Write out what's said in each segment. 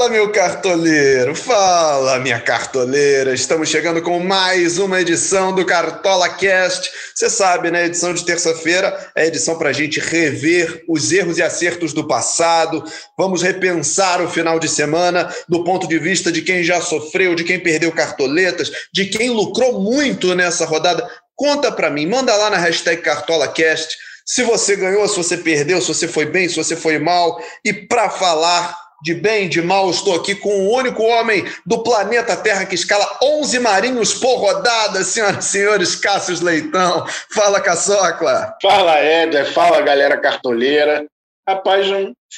Fala, meu cartoleiro, fala, minha cartoleira. Estamos chegando com mais uma edição do Cartola Cast. Você sabe, né? Edição de terça-feira é edição para a gente rever os erros e acertos do passado. Vamos repensar o final de semana do ponto de vista de quem já sofreu, de quem perdeu cartoletas, de quem lucrou muito nessa rodada. Conta para mim, manda lá na hashtag CartolaCast se você ganhou, se você perdeu, se você foi bem, se você foi mal. E para falar de bem, de mal, estou aqui com o único homem do planeta Terra que escala 11 marinhos por rodada, senhoras e senhores, Cássio Leitão. Fala, Caçocla. Fala, Éder. Fala, galera cartoleira. Rapaz,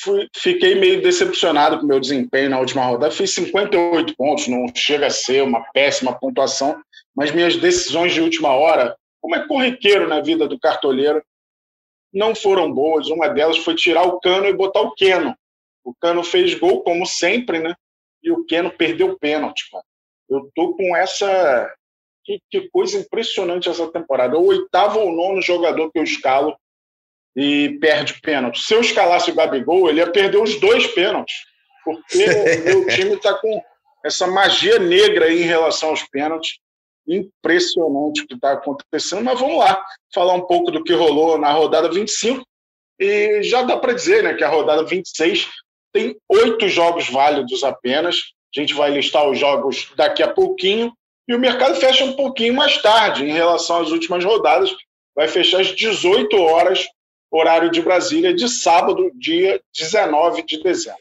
fui, fiquei meio decepcionado com o meu desempenho na última rodada. Fiz 58 pontos, não chega a ser uma péssima pontuação, mas minhas decisões de última hora, como é corriqueiro na vida do cartoleiro, não foram boas. Uma delas foi tirar o cano e botar o Keno o Cano fez gol, como sempre, né? E o Keno perdeu o pênalti, cara. Eu tô com essa. Que, que, coisa impressionante essa temporada. O oitavo ou nono jogador que eu escalo e perde pênalti. Se eu escalasse o Gabigol, ele ia perder os dois pênaltis. Porque o meu time está com essa magia negra aí em relação aos pênaltis. Impressionante o que está acontecendo. Mas vamos lá, falar um pouco do que rolou na rodada 25. E já dá para dizer né, que a rodada 26 tem oito jogos válidos apenas. A gente vai listar os jogos daqui a pouquinho. E o mercado fecha um pouquinho mais tarde em relação às últimas rodadas. Vai fechar às 18 horas, horário de Brasília, de sábado, dia 19 de dezembro.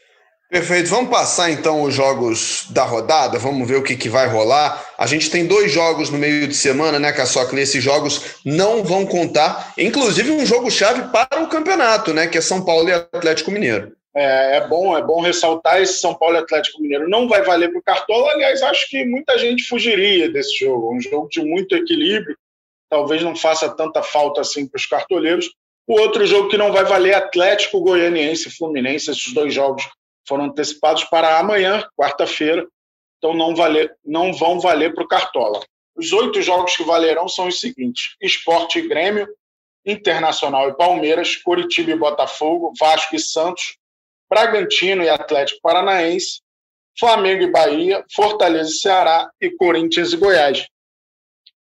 Perfeito. Vamos passar então os jogos da rodada, vamos ver o que, que vai rolar. A gente tem dois jogos no meio de semana, né, Caçoca? Esses jogos não vão contar, inclusive um jogo-chave para o campeonato, né? Que é São Paulo e Atlético Mineiro. É, é, bom, é bom ressaltar esse São Paulo Atlético Mineiro. Não vai valer para o Cartola, aliás, acho que muita gente fugiria desse jogo. Um jogo de muito equilíbrio, talvez não faça tanta falta assim para os cartoleiros. O outro jogo que não vai valer Atlético Goianiense e Fluminense, esses dois jogos foram antecipados para amanhã, quarta-feira, então não, valer, não vão valer para o Cartola. Os oito jogos que valerão são os seguintes: Esporte e Grêmio, Internacional e Palmeiras, Coritiba e Botafogo, Vasco e Santos, Bragantino e Atlético Paranaense, Flamengo e Bahia, Fortaleza e Ceará e Corinthians e Goiás.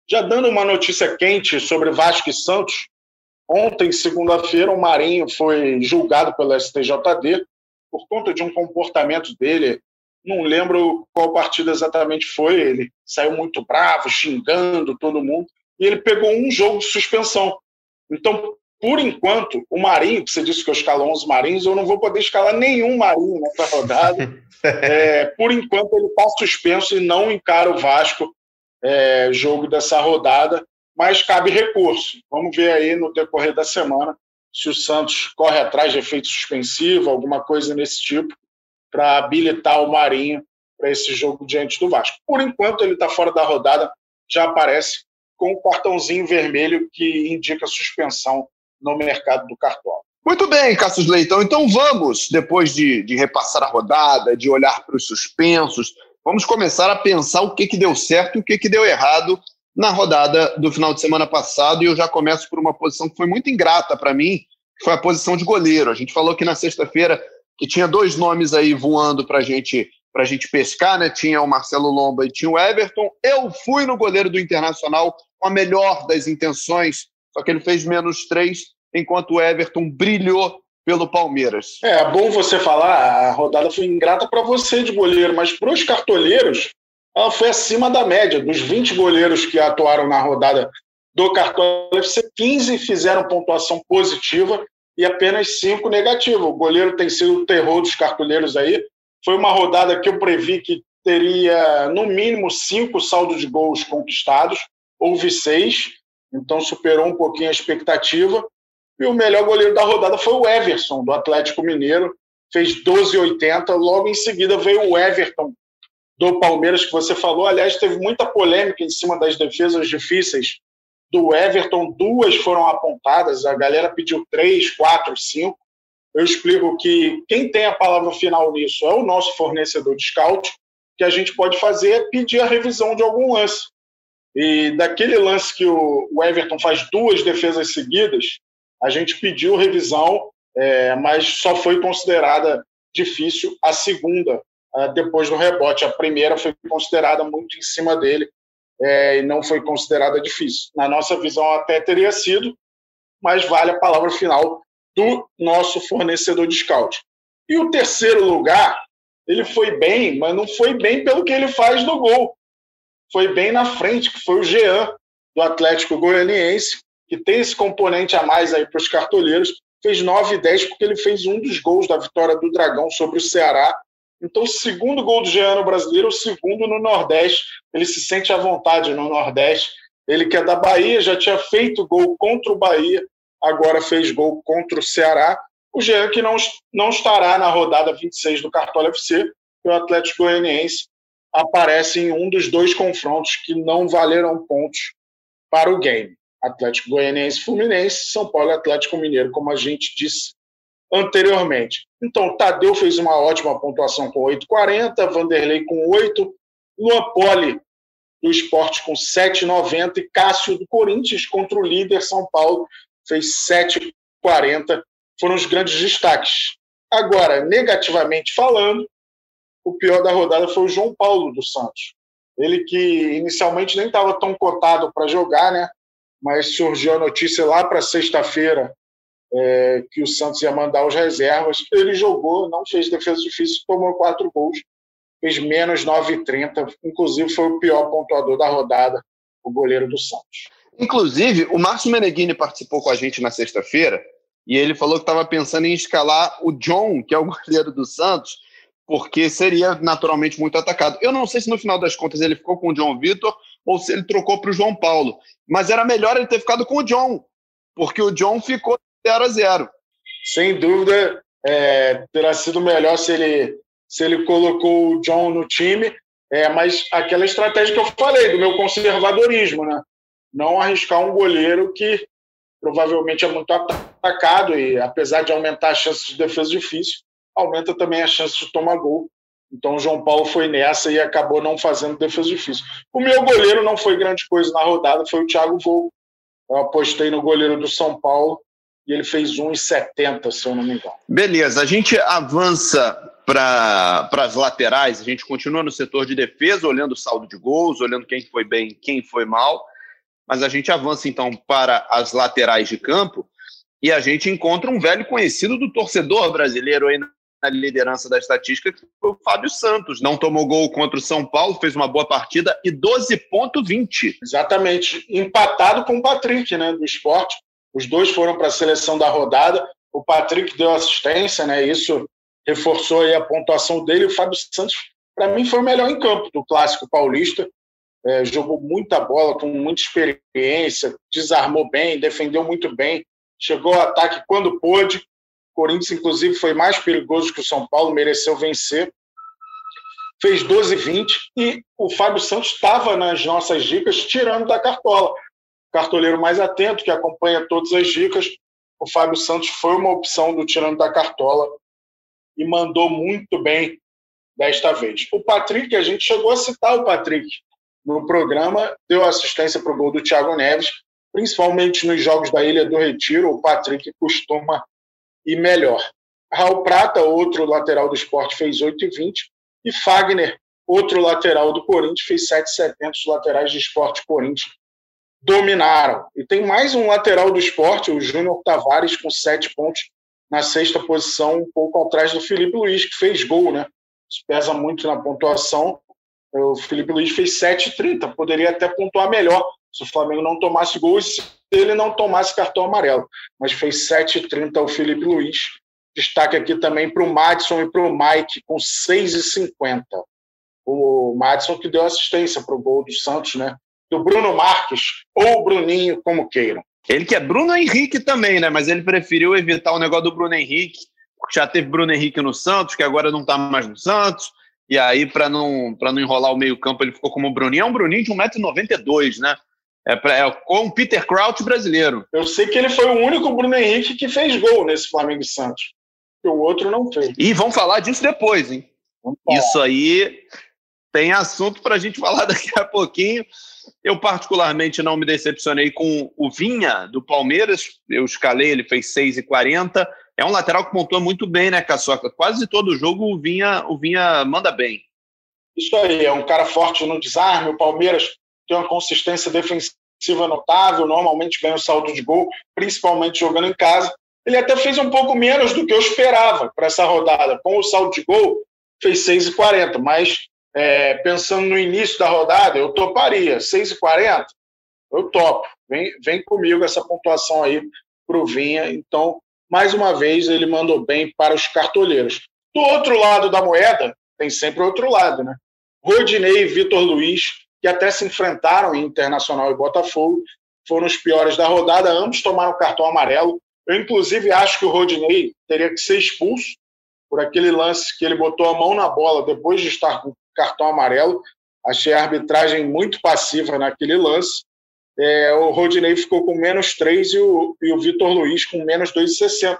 Já dando uma notícia quente sobre Vasco e Santos, ontem, segunda-feira, o Marinho foi julgado pelo STJD por conta de um comportamento dele. Não lembro qual partida exatamente foi. Ele saiu muito bravo, xingando todo mundo, e ele pegou um jogo de suspensão. Então, por enquanto, o Marinho, que você disse que eu escalo 11 Marinhos, eu não vou poder escalar nenhum Marinho nessa rodada. é, por enquanto, ele está suspenso e não encara o Vasco é, jogo dessa rodada, mas cabe recurso. Vamos ver aí no decorrer da semana se o Santos corre atrás de efeito suspensivo, alguma coisa nesse tipo, para habilitar o Marinho para esse jogo diante do Vasco. Por enquanto, ele está fora da rodada, já aparece com o cartãozinho vermelho que indica suspensão no mercado do cartola. Muito bem, Cassius Leitão. Então vamos, depois de, de repassar a rodada, de olhar para os suspensos, vamos começar a pensar o que, que deu certo e o que, que deu errado na rodada do final de semana passado. E eu já começo por uma posição que foi muito ingrata para mim, que foi a posição de goleiro. A gente falou que na sexta-feira que tinha dois nomes aí voando para gente, a gente pescar, né? Tinha o Marcelo Lomba e tinha o Everton. Eu fui no goleiro do Internacional com a melhor das intenções só que ele fez menos três, enquanto o Everton brilhou pelo Palmeiras. É, é bom você falar, a rodada foi ingrata para você de goleiro, mas para os cartoleiros, ela foi acima da média. Dos 20 goleiros que atuaram na rodada do Cartola FC, 15 fizeram pontuação positiva e apenas 5 negativa. O goleiro tem sido o terror dos cartoleiros aí. Foi uma rodada que eu previ que teria no mínimo cinco saldos de gols conquistados, houve seis então superou um pouquinho a expectativa. E o melhor goleiro da rodada foi o Everson, do Atlético Mineiro, fez 12,80. Logo em seguida veio o Everton, do Palmeiras, que você falou. Aliás, teve muita polêmica em cima das defesas difíceis do Everton. Duas foram apontadas, a galera pediu três, quatro, cinco. Eu explico que quem tem a palavra final nisso é o nosso fornecedor de scout, que a gente pode fazer é pedir a revisão de algum lance. E daquele lance que o Everton faz duas defesas seguidas, a gente pediu revisão, é, mas só foi considerada difícil a segunda uh, depois do rebote. A primeira foi considerada muito em cima dele é, e não foi considerada difícil. Na nossa visão, até teria sido, mas vale a palavra final do nosso fornecedor de scout. E o terceiro lugar, ele foi bem, mas não foi bem pelo que ele faz no gol. Foi bem na frente, que foi o Jean, do Atlético Goianiense, que tem esse componente a mais aí para os cartoleiros. Fez 9 e 10 porque ele fez um dos gols da vitória do Dragão sobre o Ceará. Então, o segundo gol do Jean no brasileiro, o segundo no Nordeste. Ele se sente à vontade no Nordeste. Ele que é da Bahia, já tinha feito gol contra o Bahia, agora fez gol contra o Ceará. O Jean que não, não estará na rodada 26 do Cartola FC, o Atlético Goianiense aparece em um dos dois confrontos que não valeram pontos para o game. Atlético Goianiense Fluminense, São Paulo Atlético Mineiro, como a gente disse anteriormente. Então, Tadeu fez uma ótima pontuação com 8,40, Vanderlei com 8, Luan Poli do esporte com 7,90 e Cássio do Corinthians contra o líder São Paulo fez 7,40. Foram os grandes destaques. Agora, negativamente falando, o pior da rodada foi o João Paulo dos Santos. Ele que inicialmente nem estava tão cotado para jogar, né? Mas surgiu a notícia lá para sexta-feira é, que o Santos ia mandar os reservas. Ele jogou, não fez defesa difícil, tomou quatro gols, fez menos 9,30. Inclusive, foi o pior pontuador da rodada, o goleiro do Santos. Inclusive, o Márcio Meneghini participou com a gente na sexta-feira e ele falou que estava pensando em escalar o John, que é o goleiro do Santos, porque seria naturalmente muito atacado. Eu não sei se no final das contas ele ficou com o John Vitor ou se ele trocou para o João Paulo, mas era melhor ele ter ficado com o John, porque o John ficou 0 a 0 Sem dúvida, é, terá sido melhor se ele, se ele colocou o John no time, é, mas aquela estratégia que eu falei, do meu conservadorismo, né? Não arriscar um goleiro que provavelmente é muito atacado e, apesar de aumentar a chance de defesa difícil, aumenta também a chance de tomar gol. Então o João Paulo foi nessa e acabou não fazendo defesa difícil. O meu goleiro não foi grande coisa na rodada, foi o Thiago Volpe. Eu apostei no goleiro do São Paulo e ele fez 1,70, se eu não me engano. Beleza, a gente avança para as laterais, a gente continua no setor de defesa, olhando o saldo de gols, olhando quem foi bem, quem foi mal, mas a gente avança então para as laterais de campo e a gente encontra um velho conhecido do torcedor brasileiro aí na liderança da estatística, que foi o Fábio Santos. Não tomou gol contra o São Paulo, fez uma boa partida e 12,20. Exatamente. Empatado com o Patrick, né, do esporte. Os dois foram para a seleção da rodada. O Patrick deu assistência, né? Isso reforçou a pontuação dele. O Fábio Santos, para mim, foi o melhor em campo do clássico paulista. É, jogou muita bola, com muita experiência, desarmou bem, defendeu muito bem, chegou ao ataque quando pôde. Corinthians, inclusive, foi mais perigoso que o São Paulo, mereceu vencer. Fez 12-20 e o Fábio Santos estava nas nossas dicas tirando da cartola cartoleiro mais atento, que acompanha todas as dicas. O Fábio Santos foi uma opção do Tirando da Cartola e mandou muito bem desta vez. O Patrick, a gente chegou a citar o Patrick no programa, deu assistência para o gol do Thiago Neves, principalmente nos jogos da Ilha do Retiro, o Patrick costuma ir melhor. Raul Prata, outro lateral do esporte, fez 8,20 e Fagner, outro lateral do Corinthians, fez 7,70 os laterais de esporte Corinthians dominaram. E tem mais um lateral do esporte, o Júnior Tavares, com sete pontos na sexta posição, um pouco atrás do Felipe Luiz, que fez gol, né? Isso pesa muito na pontuação. O Felipe Luiz fez 7,30, poderia até pontuar melhor se o Flamengo não tomasse gol e se ele não tomasse cartão amarelo. Mas fez 7,30 o Felipe Luiz. Destaque aqui também para o Madison e para o Mike, com 6,50. O Madison que deu assistência para o gol do Santos, né? do Bruno Marques ou Bruninho, como queiram. Ele que é Bruno Henrique também, né? Mas ele preferiu evitar o negócio do Bruno Henrique, porque já teve Bruno Henrique no Santos, que agora não está mais no Santos. E aí, para não, não enrolar o meio-campo, ele ficou como Bruninho. É um Bruninho de 1,92m, né? É, pra, é com o Peter Crouch brasileiro. Eu sei que ele foi o único Bruno Henrique que fez gol nesse Flamengo e Santos. o outro não fez. E vamos falar disso depois, hein? Isso aí tem assunto para a gente falar daqui a pouquinho. Eu, particularmente, não me decepcionei com o Vinha, do Palmeiras. Eu escalei, ele fez 6,40. É um lateral que pontua muito bem, né, Caçoca? Quase todo jogo o Vinha, o Vinha manda bem. Isso aí, é um cara forte no desarme. O Palmeiras tem uma consistência defensiva notável, normalmente ganha o saldo de gol, principalmente jogando em casa. Ele até fez um pouco menos do que eu esperava para essa rodada. Com o saldo de gol, fez 6,40, mas é, pensando no início da rodada, eu toparia. 6,40, eu topo. Vem, vem comigo essa pontuação aí para o Vinha. Então, mais uma vez, ele mandou bem para os cartoleiros. Do outro lado da moeda, tem sempre outro lado, né? Rodinei e Vitor Luiz, que até se enfrentaram em Internacional e Botafogo, foram os piores da rodada, ambos tomaram cartão amarelo. Eu, inclusive, acho que o Rodinei teria que ser expulso por aquele lance que ele botou a mão na bola depois de estar com cartão amarelo. Achei a arbitragem muito passiva naquele lance. É, o Rodinei ficou com menos 3 e o, e o Vitor Luiz com menos 2,60.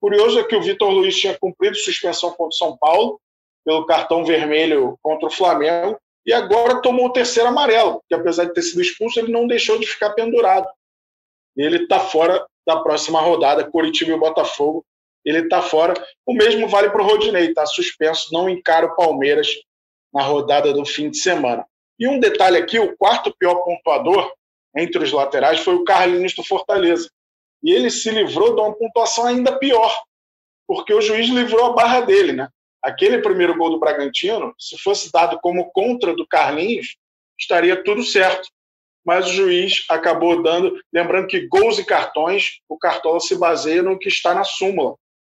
Curioso é que o Vitor Luiz tinha cumprido suspensão contra o São Paulo pelo cartão vermelho contra o Flamengo e agora tomou o terceiro amarelo, que apesar de ter sido expulso, ele não deixou de ficar pendurado. Ele está fora da próxima rodada, Curitiba e Botafogo. Ele está fora. O mesmo vale para o Rodinei, está suspenso, não encara o Palmeiras na rodada do fim de semana. E um detalhe aqui: o quarto pior pontuador entre os laterais foi o Carlinhos do Fortaleza. E ele se livrou de uma pontuação ainda pior, porque o juiz livrou a barra dele, né? aquele primeiro gol do Bragantino, se fosse dado como contra do Carlinhos, estaria tudo certo. Mas o juiz acabou dando, lembrando que gols e cartões, o Cartola se baseia no que está na súmula.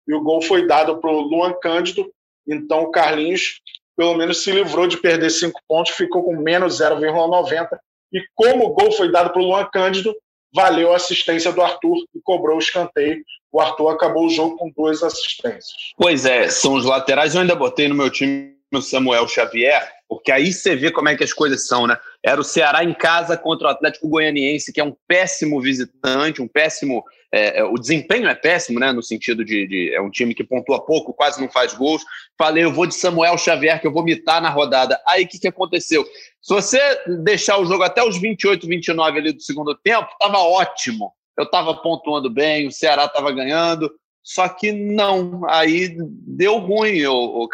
E o gol foi dado para o Luan Cândido, então o Carlinhos pelo menos se livrou de perder cinco pontos, ficou com menos 0,90. E como o gol foi dado para o Luan Cândido, valeu a assistência do Arthur e cobrou o escanteio o Arthur acabou o jogo com duas assistências. Pois é, são os laterais. Eu ainda botei no meu time o Samuel Xavier, porque aí você vê como é que as coisas são, né? Era o Ceará em casa contra o Atlético Goianiense, que é um péssimo visitante, um péssimo. É, é, o desempenho é péssimo, né? No sentido de, de, É um time que pontua pouco, quase não faz gols. Falei, eu vou de Samuel Xavier, que eu vou mitar na rodada. Aí o que, que aconteceu? Se você deixar o jogo até os 28, 29 ali do segundo tempo, estava ótimo eu estava pontuando bem, o Ceará estava ganhando, só que não, aí deu ruim o, o.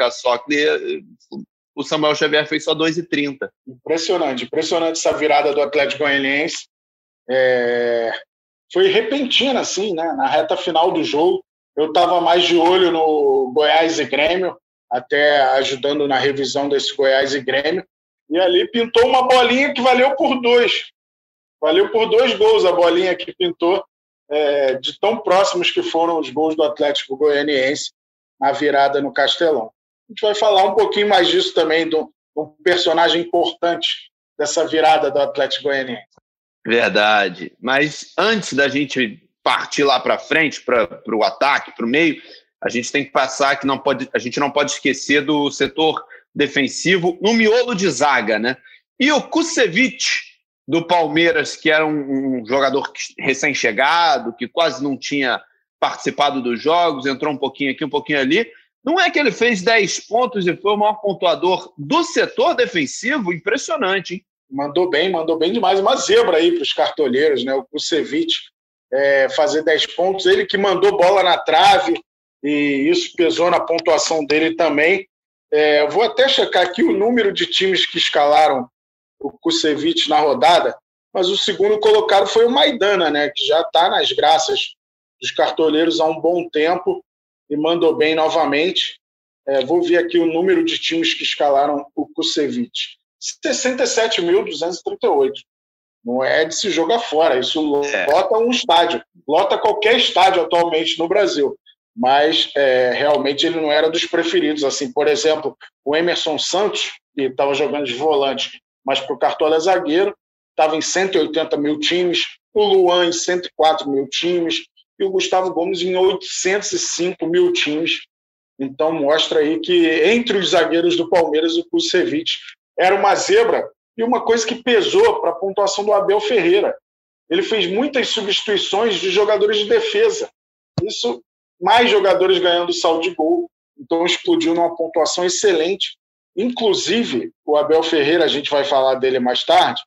O Samuel Xavier fez só 2,30. Impressionante, impressionante essa virada do Atlético Goianiense. É... Foi repentina, assim, né? Na reta final do jogo, eu estava mais de olho no Goiás e Grêmio, até ajudando na revisão desse Goiás e Grêmio. E ali pintou uma bolinha que valeu por dois. Valeu por dois gols a bolinha que pintou, é, de tão próximos que foram os gols do Atlético Goianiense na virada no Castelão. A gente vai falar um pouquinho mais disso também, de um personagem importante dessa virada do Atlético Goianiense. Verdade. Mas antes da gente partir lá para frente, para o ataque, para o meio, a gente tem que passar que não pode, a gente não pode esquecer do setor defensivo no miolo de zaga, né? E o Kusevich do Palmeiras, que era um, um jogador recém-chegado, que quase não tinha participado dos jogos, entrou um pouquinho aqui, um pouquinho ali. Não é que ele fez 10 pontos e foi o maior pontuador do setor defensivo? Impressionante, hein? Mandou bem, mandou bem demais. Uma zebra aí para os cartoleiros, né? O Kusevich é, fazer 10 pontos. Ele que mandou bola na trave e isso pesou na pontuação dele também. É, vou até checar aqui o número de times que escalaram o Kusevich na rodada, mas o segundo colocado foi o Maidana, né, que já está nas graças dos cartoleiros há um bom tempo e mandou bem novamente. É, vou ver aqui o número de times que escalaram o Kusevich. 67.238. Não é de se jogar fora, isso é. lota um estádio, lota qualquer estádio atualmente no Brasil. Mas é, realmente ele não era dos preferidos. Assim, por exemplo, o Emerson Santos, que estava jogando de volante, mas para o Cartola é zagueiro, estava em 180 mil times, o Luan em 104 mil times e o Gustavo Gomes em 805 mil times. Então mostra aí que entre os zagueiros do Palmeiras o Kusevich era uma zebra e uma coisa que pesou para a pontuação do Abel Ferreira. Ele fez muitas substituições de jogadores de defesa. Isso, mais jogadores ganhando saldo de gol. Então explodiu numa pontuação excelente Inclusive, o Abel Ferreira, a gente vai falar dele mais tarde,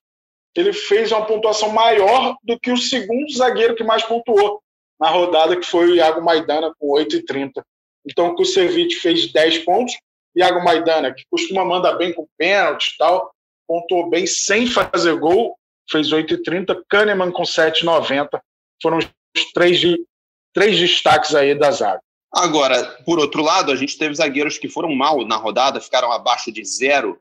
ele fez uma pontuação maior do que o segundo zagueiro que mais pontuou, na rodada, que foi o Iago Maidana com 8,30. Então, o Kusevich fez 10 pontos. Iago Maidana, que costuma mandar bem com pênalti e tal, pontuou bem sem fazer gol, fez 8,30. Kahneman com 7,90. Foram os três, três destaques aí da zaga. Agora, por outro lado, a gente teve zagueiros que foram mal na rodada, ficaram abaixo de zero.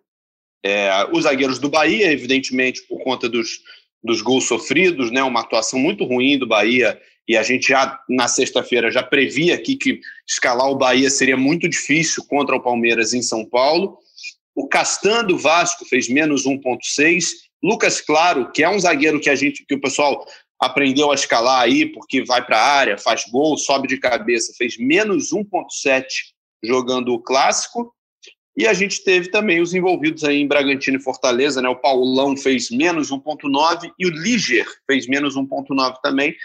É, os zagueiros do Bahia, evidentemente, por conta dos, dos gols sofridos, né, uma atuação muito ruim do Bahia, e a gente já na sexta-feira já previa aqui que escalar o Bahia seria muito difícil contra o Palmeiras em São Paulo. O Castan do Vasco fez menos 1,6. Lucas Claro, que é um zagueiro que a gente, que o pessoal aprendeu a escalar aí, porque vai para a área, faz gol, sobe de cabeça, fez menos 1,7 jogando o clássico. E a gente teve também os envolvidos aí em Bragantino e Fortaleza, né? O Paulão fez menos 1,9 e o Liger fez menos 1,9 também.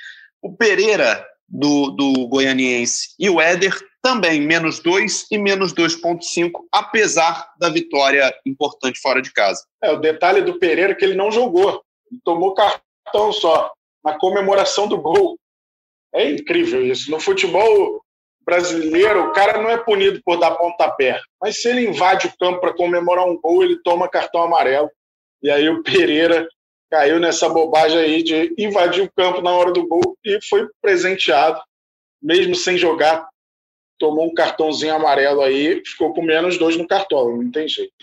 O Pereira, do, do Goianiense, e o Éder também menos 2 e menos 2,5, apesar da vitória importante fora de casa. É, o detalhe do Pereira é que ele não jogou, ele tomou cartão só na comemoração do gol. É incrível isso. No futebol brasileiro, o cara não é punido por dar pontapé, mas se ele invade o campo para comemorar um gol, ele toma cartão amarelo. E aí o Pereira caiu nessa bobagem aí de invadir o campo na hora do gol e foi presenteado, mesmo sem jogar. Tomou um cartãozinho amarelo aí, ficou com menos dois no cartão, não tem jeito.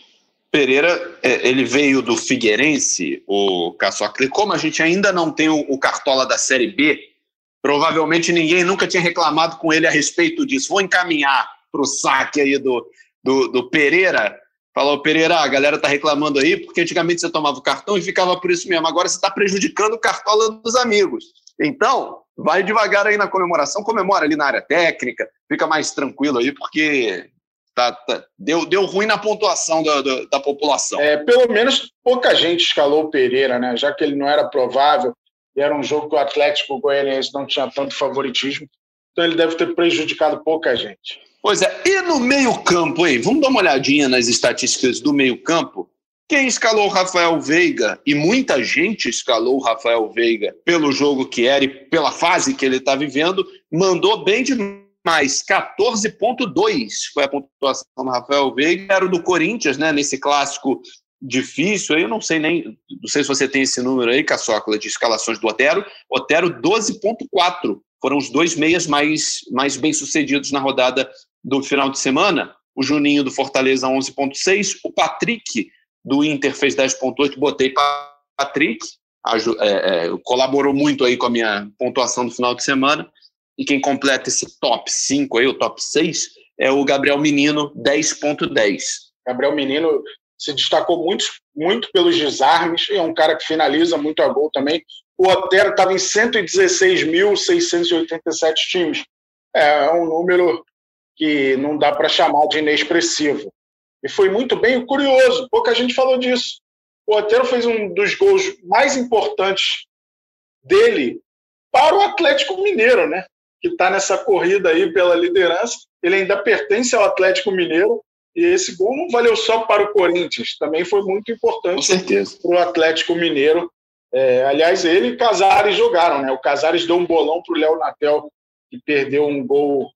Pereira, é, ele veio do Figueirense, o Caçocle. Como a gente ainda não tem o, Cartola da Série B, provavelmente ninguém nunca tinha reclamado com ele a respeito disso. Vou encaminhar para o saque aí do, do, do Pereira. Falou, Pereira, a galera tá reclamando aí, porque antigamente você tomava o cartão e ficava por isso mesmo. Agora você está prejudicando o Cartola dos amigos. Então, vai devagar aí na comemoração, comemora ali na área técnica, fica mais tranquilo aí, porque Tá, tá, deu, deu ruim na pontuação da, da, da, população. É, pelo menos pouca gente escalou o Pereira, né? Já que ele não era provável e era um jogo que o Atlético Goianiense não tinha tanto favoritismo. Então ele deve ter prejudicado pouca gente. Pois é, e no meio-campo, aí? Vamos dar uma olhadinha nas estatísticas do meio-campo. Quem escalou Rafael Veiga, e muita gente escalou Rafael Veiga pelo jogo que era e pela fase que ele está vivendo, mandou bem demais. mais 14,2 foi a pontuação do Rafael Veiga, era o do Corinthians, né, nesse clássico difícil, eu não sei nem, não sei se você tem esse número aí, Caçocla, de escalações do Otero, Otero 12,4, foram os dois meias mais, mais bem-sucedidos na rodada do final de semana, o Juninho do Fortaleza 11,6, o Patrick do Inter fez 10,8, botei Patrick, é, é, colaborou muito aí com a minha pontuação do final de semana, e quem completa esse top 5 aí, o top 6, é o Gabriel Menino, 10.10. Gabriel Menino se destacou muito, muito pelos desarmes, é um cara que finaliza muito a gol também. O Otero estava em 116.687 times. É um número que não dá para chamar de inexpressivo. E foi muito bem curioso, pouca gente falou disso. O Otero fez um dos gols mais importantes dele para o Atlético Mineiro, né? que está nessa corrida aí pela liderança. Ele ainda pertence ao Atlético Mineiro e esse gol não valeu só para o Corinthians, também foi muito importante para o Atlético Mineiro. É, aliás, ele e Casares jogaram, né? O Casares deu um bolão para o Léo Natel, que perdeu um gol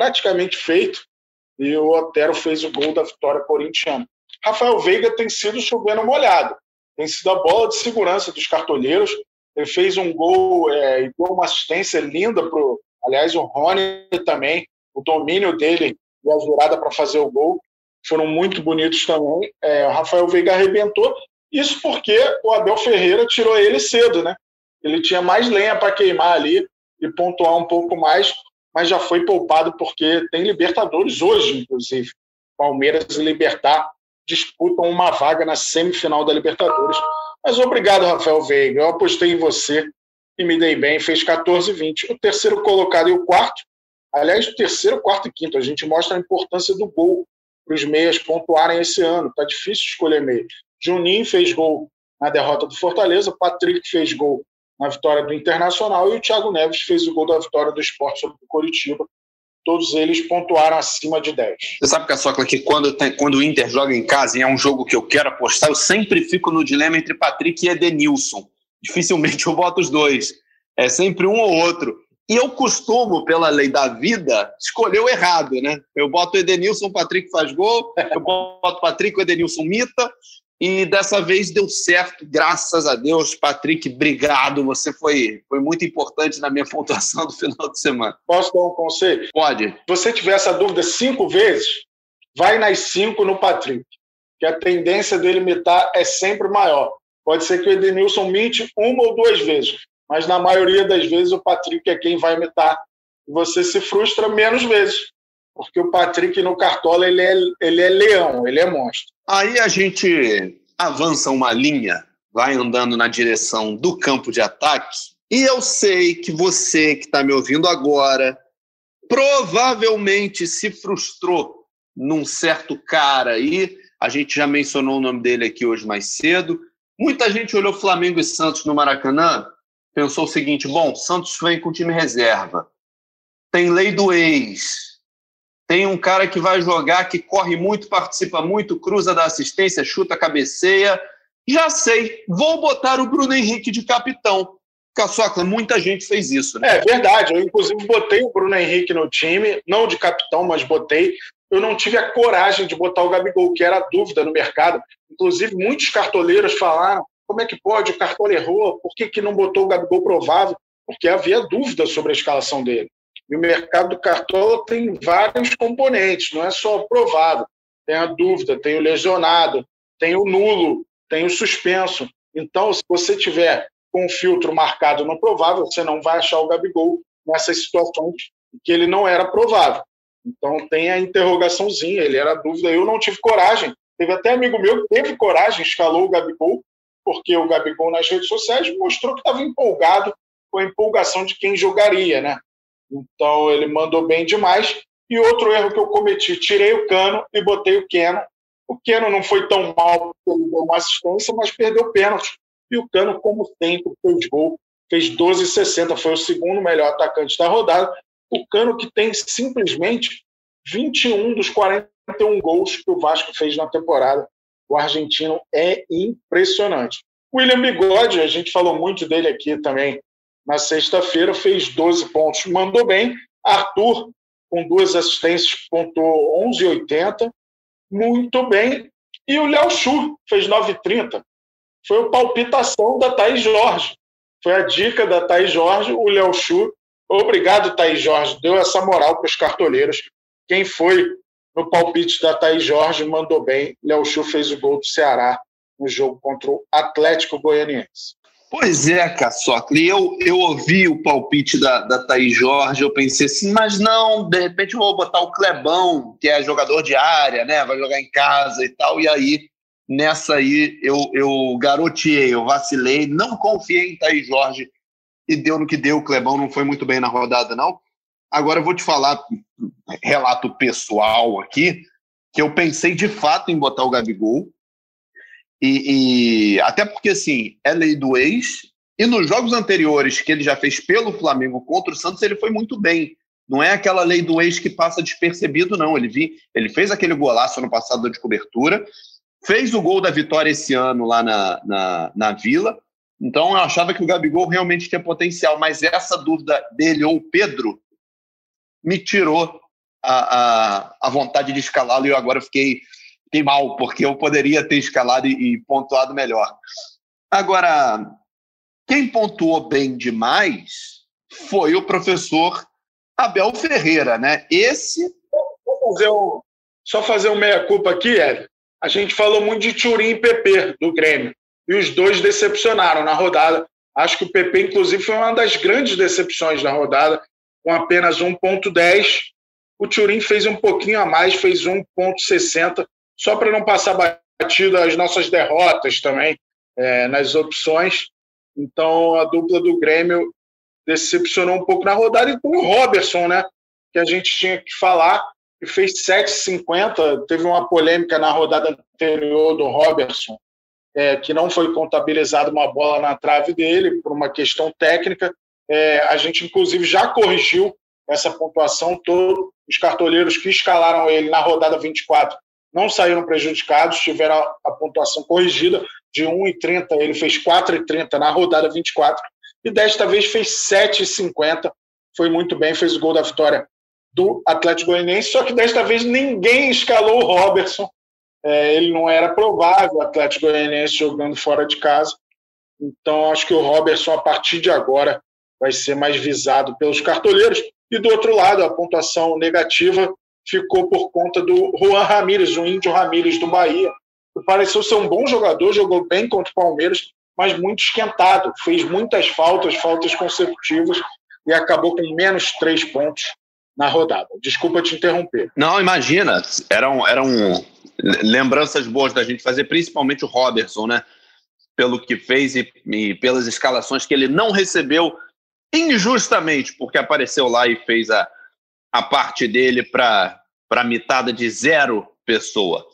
praticamente feito, e o Otero fez o gol da vitória corintiana. Rafael Veiga tem sido chovendo molhado, tem sido a bola de segurança dos cartoleiros. Ele fez um gol é, e deu uma assistência linda para Aliás, o Rony também, o domínio dele e a virada para fazer o gol foram muito bonitos também. É, o Rafael Veiga arrebentou. Isso porque o Abel Ferreira tirou ele cedo, né? Ele tinha mais lenha para queimar ali e pontuar um pouco mais, mas já foi poupado porque tem Libertadores hoje, inclusive. Palmeiras e Libertar disputam uma vaga na semifinal da Libertadores. Mas obrigado, Rafael Veiga. Eu apostei em você e me dei bem, fez 14 20. O terceiro colocado e o quarto, aliás, o terceiro, quarto e quinto, a gente mostra a importância do gol para os meias pontuarem esse ano. Está difícil escolher meio. Juninho fez gol na derrota do Fortaleza, Patrick fez gol na vitória do Internacional e o Thiago Neves fez o gol da vitória do Esporte sobre o Coritiba. Todos eles pontuaram acima de 10. Você sabe, Caçocla, que quando, tem, quando o Inter joga em casa e é um jogo que eu quero apostar, eu sempre fico no dilema entre Patrick e Edenilson dificilmente eu boto os dois. É sempre um ou outro. E eu costumo, pela lei da vida, escolher o errado, né? Eu boto o Edenilson, o Patrick faz gol, eu boto o Patrick, o Edenilson mita, e dessa vez deu certo, graças a Deus. Patrick, obrigado. Você foi, foi muito importante na minha pontuação do final de semana. Posso dar um conselho? Pode. Se você tiver essa dúvida cinco vezes, vai nas cinco no Patrick, que a tendência dele imitar é sempre maior. Pode ser que o Edenilson mite uma ou duas vezes, mas na maioria das vezes o Patrick é quem vai imitar. Você se frustra menos vezes, porque o Patrick no Cartola ele é, ele é leão, ele é monstro. Aí a gente avança uma linha, vai andando na direção do campo de ataque, e eu sei que você que está me ouvindo agora provavelmente se frustrou num certo cara aí. A gente já mencionou o nome dele aqui hoje mais cedo. Muita gente olhou Flamengo e Santos no Maracanã, pensou o seguinte: bom, Santos vem com time reserva, tem lei do ex, tem um cara que vai jogar, que corre muito, participa muito, cruza da assistência, chuta, cabeceia. Já sei, vou botar o Bruno Henrique de capitão. Caçocla, muita gente fez isso. Né? É verdade, eu inclusive botei o Bruno Henrique no time, não de capitão, mas botei. Eu não tive a coragem de botar o Gabigol, que era dúvida no mercado. Inclusive, muitos cartoleiros falaram: como é que pode? O cartola errou, por que, que não botou o Gabigol provável? Porque havia dúvida sobre a escalação dele. E o mercado do cartola tem vários componentes, não é só provável. Tem a dúvida, tem o lesionado, tem o nulo, tem o suspenso. Então, se você tiver com o filtro marcado no provável, você não vai achar o Gabigol nessas situações que ele não era provável. Então, tem a interrogaçãozinha, ele era dúvida. Eu não tive coragem. Teve até amigo meu que teve coragem, escalou o Gabigol, porque o Gabigol nas redes sociais mostrou que estava empolgado com a empolgação de quem jogaria, né? Então ele mandou bem demais. E outro erro que eu cometi, tirei o Cano e botei o Keno. O Keno não foi tão mal ele deu uma assistência, mas perdeu o pênalti. E o Cano, como sempre, fez gol, fez 12,60, foi o segundo melhor atacante da rodada. O Cano que tem simplesmente 21 dos 41 gols que o Vasco fez na temporada. O argentino é impressionante. William Bigode, a gente falou muito dele aqui também na sexta-feira, fez 12 pontos, mandou bem. Arthur, com duas assistências, pontuou 11,80, muito bem. E o Léo Chu fez 9,30. Foi a palpitação da Thaís Jorge. Foi a dica da Thaís Jorge, o Léo Chu. Obrigado, Thaís Jorge. Deu essa moral para os cartoleiros. Quem foi no palpite da Thaís Jorge mandou bem. Léo Chu fez o gol do Ceará no jogo contra o Atlético Goianiense. Pois é, Caçocla. E eu, eu ouvi o palpite da, da Thaís Jorge, eu pensei assim, mas não, de repente eu vou botar o Clebão, que é jogador de área, né? Vai jogar em casa e tal. E aí, nessa aí, eu, eu garoteei, eu vacilei, não confiei em Thaís Jorge e deu no que deu. O Clebão não foi muito bem na rodada, não. Agora eu vou te falar, relato pessoal aqui, que eu pensei de fato em botar o Gabigol, e, e, até porque, assim, é lei do ex. E nos jogos anteriores que ele já fez pelo Flamengo contra o Santos, ele foi muito bem. Não é aquela lei do ex que passa despercebido, não. Ele, vi, ele fez aquele golaço no passado de cobertura, fez o gol da vitória esse ano lá na, na, na Vila. Então eu achava que o Gabigol realmente tinha potencial, mas essa dúvida dele ou Pedro me tirou a, a, a vontade de escalá-lo e eu agora fiquei fiquei mal, porque eu poderia ter escalado e, e pontuado melhor. Agora, quem pontuou bem demais foi o professor Abel Ferreira, né? Esse. Vou fazer um, só fazer um meia-culpa aqui, Ed. A gente falou muito de Turim e PP do Grêmio. E os dois decepcionaram na rodada. Acho que o PP, inclusive, foi uma das grandes decepções da rodada, com apenas 1,10. O Turim fez um pouquinho a mais, fez 1,60 só para não passar batido as nossas derrotas também é, nas opções. Então a dupla do Grêmio decepcionou um pouco na rodada e com o Robertson, né? Que a gente tinha que falar, que fez 7,50. Teve uma polêmica na rodada anterior do Robertson, é, que não foi contabilizada uma bola na trave dele por uma questão técnica. É, a gente, inclusive, já corrigiu essa pontuação. Todos os cartoleiros que escalaram ele na rodada 24 não saíram prejudicados, tiveram a, pontuação corrigida de 1,30, ele fez 4,30 na rodada 24 e desta vez fez 7,50 foi muito bem, fez o gol da vitória do Atlético Goianiense, só que desta vez ninguém escalou o Robertson. É, ele não era provável, o Atlético Goianiense jogando fora de casa. Então, acho que o Robertson, a partir de agora, vai ser mais visado pelos cartoleiros. E do outro lado, a pontuação negativa ficou por conta do Juan Ramírez, o índio Ramírez do Bahia. Pareceu ser um bom jogador, jogou bem contra o Palmeiras, mas muito esquentado. Fez muitas faltas, faltas consecutivas, e acabou com menos três pontos na rodada. Desculpa te interromper. Não, imagina. Eram, eram lembranças boas da gente fazer, principalmente o Robertson, né? Pelo que fez e, e pelas escalações que ele não recebeu injustamente, porque apareceu lá e fez a, a parte dele para a mitada de zero pessoa.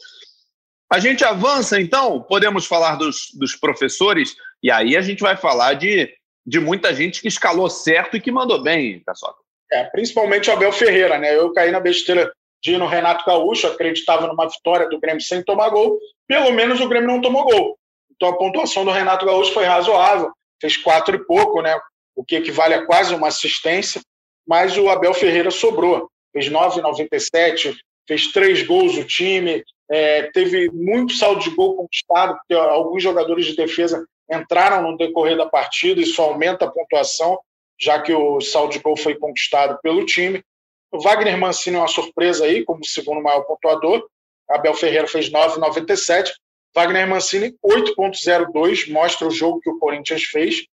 A gente avança, então, podemos falar dos, dos professores, e aí a gente vai falar de, de muita gente que escalou certo e que mandou bem, Caçoca. É, principalmente o Abel Ferreira, né? Eu caí na besteira de no Renato Gaúcho, acreditava numa vitória do Grêmio sem tomar gol. Pelo menos o Grêmio não tomou gol. Então a pontuação do Renato Gaúcho foi razoável, fez quatro e pouco, né? O que equivale a quase uma assistência. Mas o Abel Ferreira sobrou, fez 9,97, fez três gols o time, é, teve muito saldo de gol conquistado, porque alguns jogadores de defesa entraram no decorrer da partida, isso aumenta a pontuação já que o saldo de gol foi conquistado pelo time. O Wagner Mancini é uma surpresa aí, como segundo maior pontuador. Abel Ferreira fez 9,97. Wagner Mancini, 8,02, mostra o jogo que o Corinthians fez.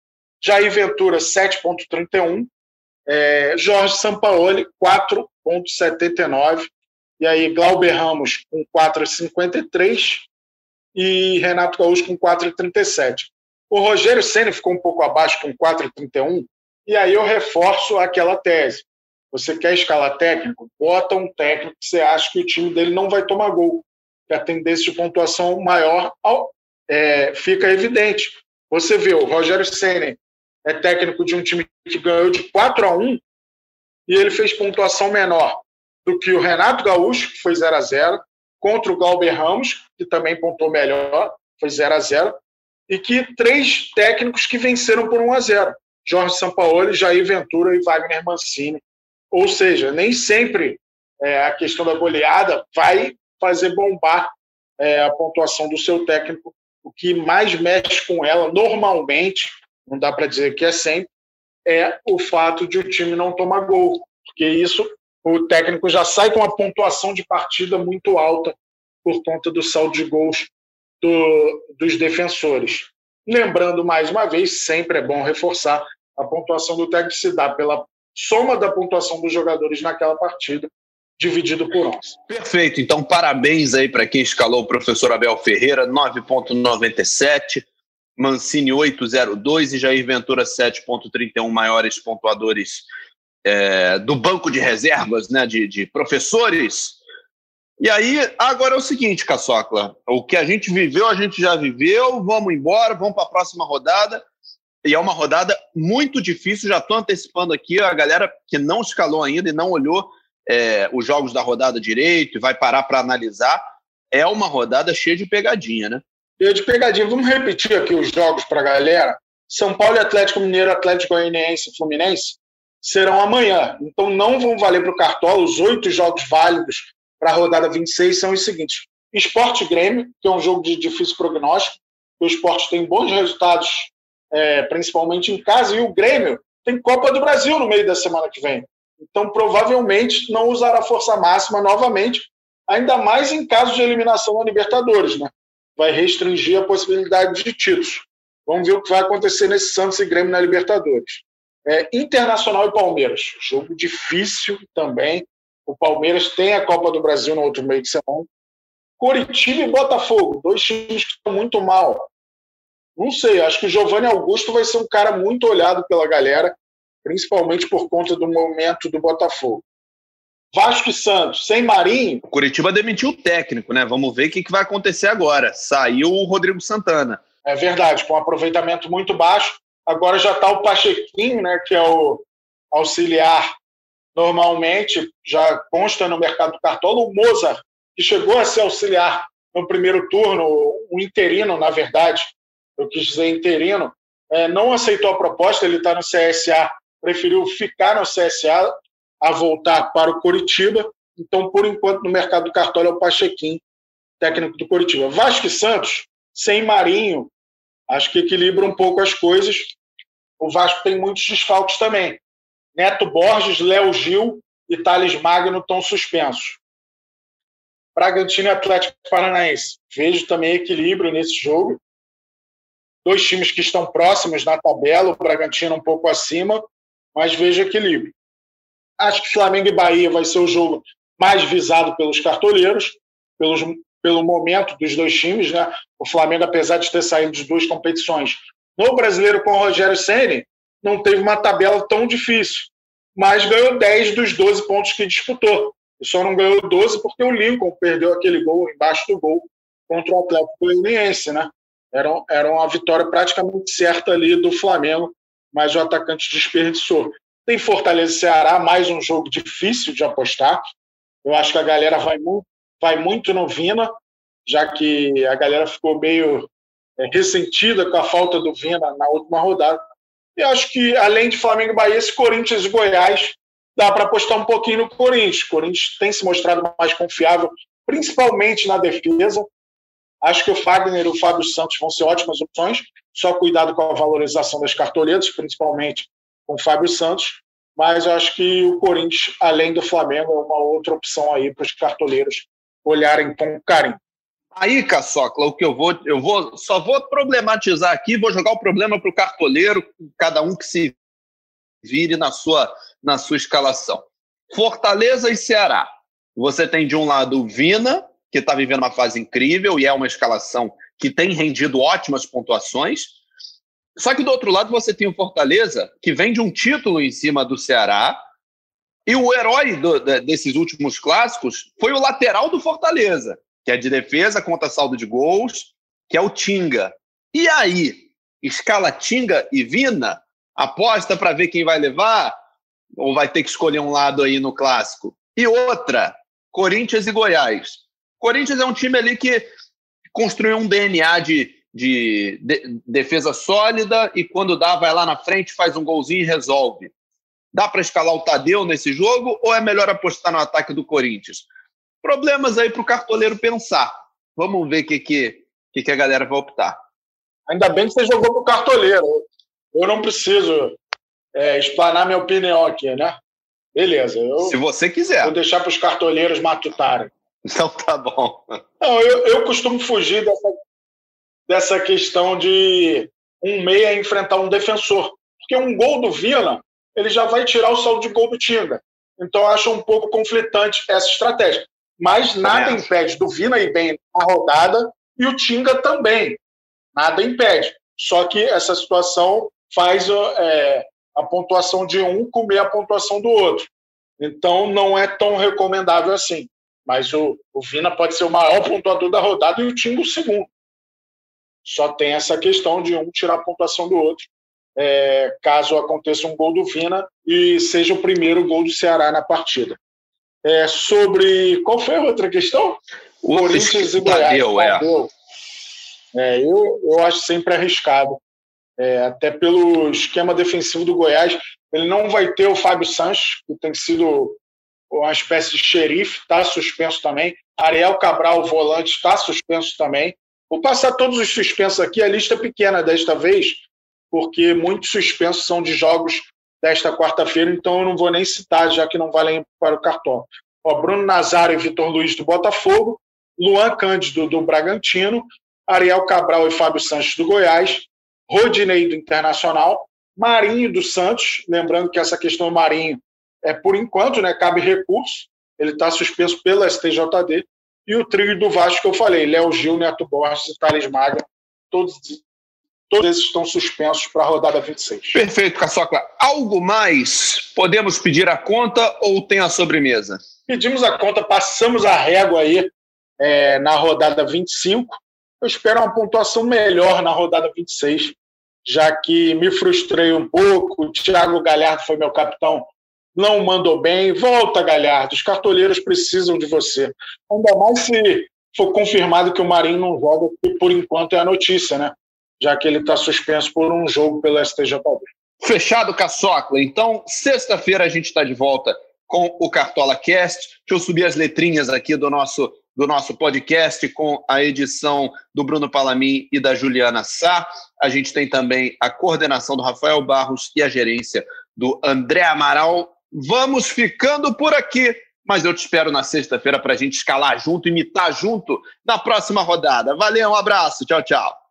Jair Ventura, 7,31. É, Jorge Sampaoli, 4,79. E aí, Glauber Ramos com 4,53 e Renato Gaúcho com 4,37. O Rogério Senna ficou um pouco abaixo com 4,31, e aí eu reforço aquela tese. Você quer escalar técnico? Bota um técnico que você acha que o time dele não vai tomar gol. Que a tendência de pontuação maior é, fica evidente. Você vê, o Rogério Senna é técnico de um time que ganhou de 4 a 1 e ele fez pontuação menor do que o Renato Gaúcho, que foi 0 a 0 contra o Galber Ramos, que também pontuou melhor, foi 0 a 0 e que três técnicos que venceram por 1 a 0 Jorge Sampaoli, Jair Ventura e Wagner Mancini. Ou seja, nem sempre é, a questão da goleada vai fazer bombar é, a pontuação do seu técnico. O que mais mexe com ela, normalmente, não dá para dizer que é sempre, é o fato de o time não tomar gol. Porque isso, o técnico já sai com a pontuação de partida muito alta por conta do saldo de gols do, dos defensores. Lembrando mais uma vez, sempre é bom reforçar, a pontuação do técnico se dá pela soma da pontuação dos jogadores naquela partida, dividido por 11. Perfeito. Então, parabéns aí para quem escalou o professor Abel Ferreira, 9,97, Mancini 8,02 e Jair Ventura 7,31, maiores pontuadores é, do banco de reservas, né, de, de professores. E aí, agora é o seguinte, Caçocla, o que a gente viveu, a gente já viveu, vamos embora, vamos para a próxima rodada. E é uma rodada muito difícil. Já estou antecipando aqui a galera que não escalou ainda e não olhou é, os jogos da rodada direito e vai parar para analisar. É uma rodada cheia de pegadinha, né? Cheia de pegadinha. Vamos repetir aqui os jogos para a galera. São Paulo e Atlético Mineiro, Atlético Goianiense e Fluminense serão amanhã. Então não vão valer para o Cartola. Os oito jogos válidos para a rodada 26 são os seguintes. Esporte Grêmio, que é um jogo de difícil prognóstico. O esporte tem bons resultados é, principalmente em casa, e o Grêmio tem Copa do Brasil no meio da semana que vem. Então, provavelmente, não usará força máxima novamente, ainda mais em caso de eliminação da Libertadores. Né? Vai restringir a possibilidade de títulos. Vamos ver o que vai acontecer nesse Santos e Grêmio na Libertadores. É, Internacional e Palmeiras, jogo difícil também. O Palmeiras tem a Copa do Brasil no outro meio de semana. Curitiba e Botafogo, dois times que estão muito mal. Não sei, acho que o Giovanni Augusto vai ser um cara muito olhado pela galera, principalmente por conta do momento do Botafogo. Vasco e Santos, sem Marinho. O Curitiba demitiu o técnico, né? Vamos ver o que, vai acontecer agora. Saiu o Rodrigo Santana. É verdade, com um aproveitamento muito baixo. Agora já está o Pachequinho, né? Que é o auxiliar normalmente, já consta no mercado do cartola. O Mozart, que chegou a ser auxiliar no primeiro turno, o interino, na verdade, eu quis dizer interino, é, não aceitou a proposta, ele está no CSA preferiu ficar no CSA a voltar para o Coritiba. Então, por enquanto, no mercado do cartola é o Pachequim, técnico do Coritiba. Vasco e Santos, sem Marinho, acho que equilibra um pouco as coisas. O Vasco tem muitos desfalques também. Neto Borges, Léo Gil e Thales Magno estão suspensos. Bragantino e Atlético Paranaense. Vejo também equilíbrio nesse jogo. Dois times que estão próximos na tabela, o Bragantino um pouco acima, mas vejo equilíbrio. Acho que Flamengo e Bahia vai ser o jogo mais visado pelos cartoleiros, pelos, pelo momento dos dois times. Né? O Flamengo, apesar de ter saído de duas competições no brasileiro com o Rogério Ceni, não teve uma tabela tão difícil, mas ganhou 10 dos 12 pontos que disputou. E só não ganhou 12 porque o Lincoln perdeu aquele gol embaixo do gol contra o Atlético Goianiense, né? Era, era uma vitória praticamente certa ali do Flamengo, mas o atacante desperdiçou. Tem Fortaleza e Ceará, mais um jogo difícil de apostar. Eu acho que a galera vai muito, vai muito no Vina, já que a galera ficou meio é, ressentida com a falta do Vina na última rodada. E acho que, além de Flamengo e Bahia, esse Corinthians e Goiás dá para apostar um pouquinho no Corinthians. O Corinthians tem se mostrado mais confiável, principalmente na defesa. Acho que o Fagner e o Fábio Santos vão ser ótimas opções, só cuidado com a valorização das cartoletas, principalmente com o Fábio Santos. Mas eu acho que o Corinthians, além do Flamengo, é uma outra opção aí para os cartoleiros olharem com carinho. Aí, Caçocla, o que eu vou, eu vou, só vou problematizar aqui, vou jogar o problema para o cartoleiro, cada um que se vire na sua na sua escalação. Fortaleza e Ceará. Você tem de um lado o Vina, que está vivendo uma fase incrível e é uma escalação que tem rendido ótimas pontuações. Só que do outro lado você tem o Fortaleza, que vem de um título em cima do Ceará. E o herói do, desses últimos clássicos foi o lateral do Fortaleza, que é de defesa contra saldo de gols, que é o Tinga. E aí, escala Tinga e Vina? Aposta para ver quem vai levar? ou vai ter que escolher um lado aí no clássico. E outra, Corinthians e Goiás. Corinthians é um time ali que construiu um DNA de, de, de defesa sólida e quando dá, vai lá na frente, faz um golzinho e resolve. Dá para escalar o Tadeu nesse jogo ou é melhor apostar no ataque do Corinthians? Problemas aí para o cartoleiro pensar. Vamos ver o que, que, que, que a galera vai optar. Ainda bem que você jogou para o cartoleiro. Eu não preciso é, explanar minha opinião aqui, né? Beleza. Eu Se você quiser. Vou deixar para os cartoleiros matutarem. Então tá bom. Não, eu, eu costumo fugir dessa, dessa questão de um meia enfrentar um defensor. Porque um gol do Vila, ele já vai tirar o saldo de gol do Tinga. Então eu acho um pouco conflitante essa estratégia. Mas nada é. impede do Vina ir bem na rodada e o Tinga também. Nada impede. Só que essa situação faz é, a pontuação de um comer a pontuação do outro. Então, não é tão recomendável assim. Mas o, o Vina pode ser o maior pontuador da rodada e o Tingo o segundo. Só tem essa questão de um tirar a pontuação do outro, é, caso aconteça um gol do Vina e seja o primeiro gol do Ceará na partida. É, sobre. Qual foi a outra questão? O Corinthians e Goiás. Tadeu, é. É, eu, eu acho sempre arriscado é, até pelo esquema defensivo do Goiás. Ele não vai ter o Fábio Sanches, que tem sido uma espécie de xerife, está suspenso também. Ariel Cabral, volante, está suspenso também. Vou passar todos os suspensos aqui, a lista é pequena desta vez, porque muitos suspensos são de jogos desta quarta-feira, então eu não vou nem citar, já que não valem para o cartão. Ó, Bruno Nazário e Vitor Luiz do Botafogo, Luan Cândido do Bragantino, Ariel Cabral e Fábio Sanches do Goiás, Rodinei do Internacional, Marinho do Santos, lembrando que essa questão do Marinho é por enquanto, né, cabe recurso, ele está suspenso pela STJD, e o trio do Vasco que eu falei, Léo Gil, Neto Borges e Thales Maga, todos, todos esses estão suspensos para a rodada 26. Perfeito, Caçocla. Algo mais? Podemos pedir a conta ou tem a sobremesa? Pedimos a conta, passamos a régua aí é, na rodada 25, eu espero uma pontuação melhor na rodada 26, já que me frustrei um pouco. O Thiago Galhardo foi meu capitão, não mandou bem. Volta, Galhardo, os cartoleiros precisam de você. Ainda mais se for confirmado que o Marinho não joga, que por enquanto é a notícia, né? Já que ele está suspenso por um jogo pelo STJD. Fechado, Caçocla. Então, sexta-feira a gente está de volta com o Cartola Cast. Deixa eu subir as letrinhas aqui do nosso, do nosso podcast com a edição do Bruno Palamin e da Juliana Sá. A gente tem também a coordenação do Rafael Barros e a gerência do André Amaral. Vamos ficando por aqui, mas eu te espero na sexta-feira para a gente escalar junto, imitar junto na próxima rodada. Valeu, um abraço, tchau, tchau.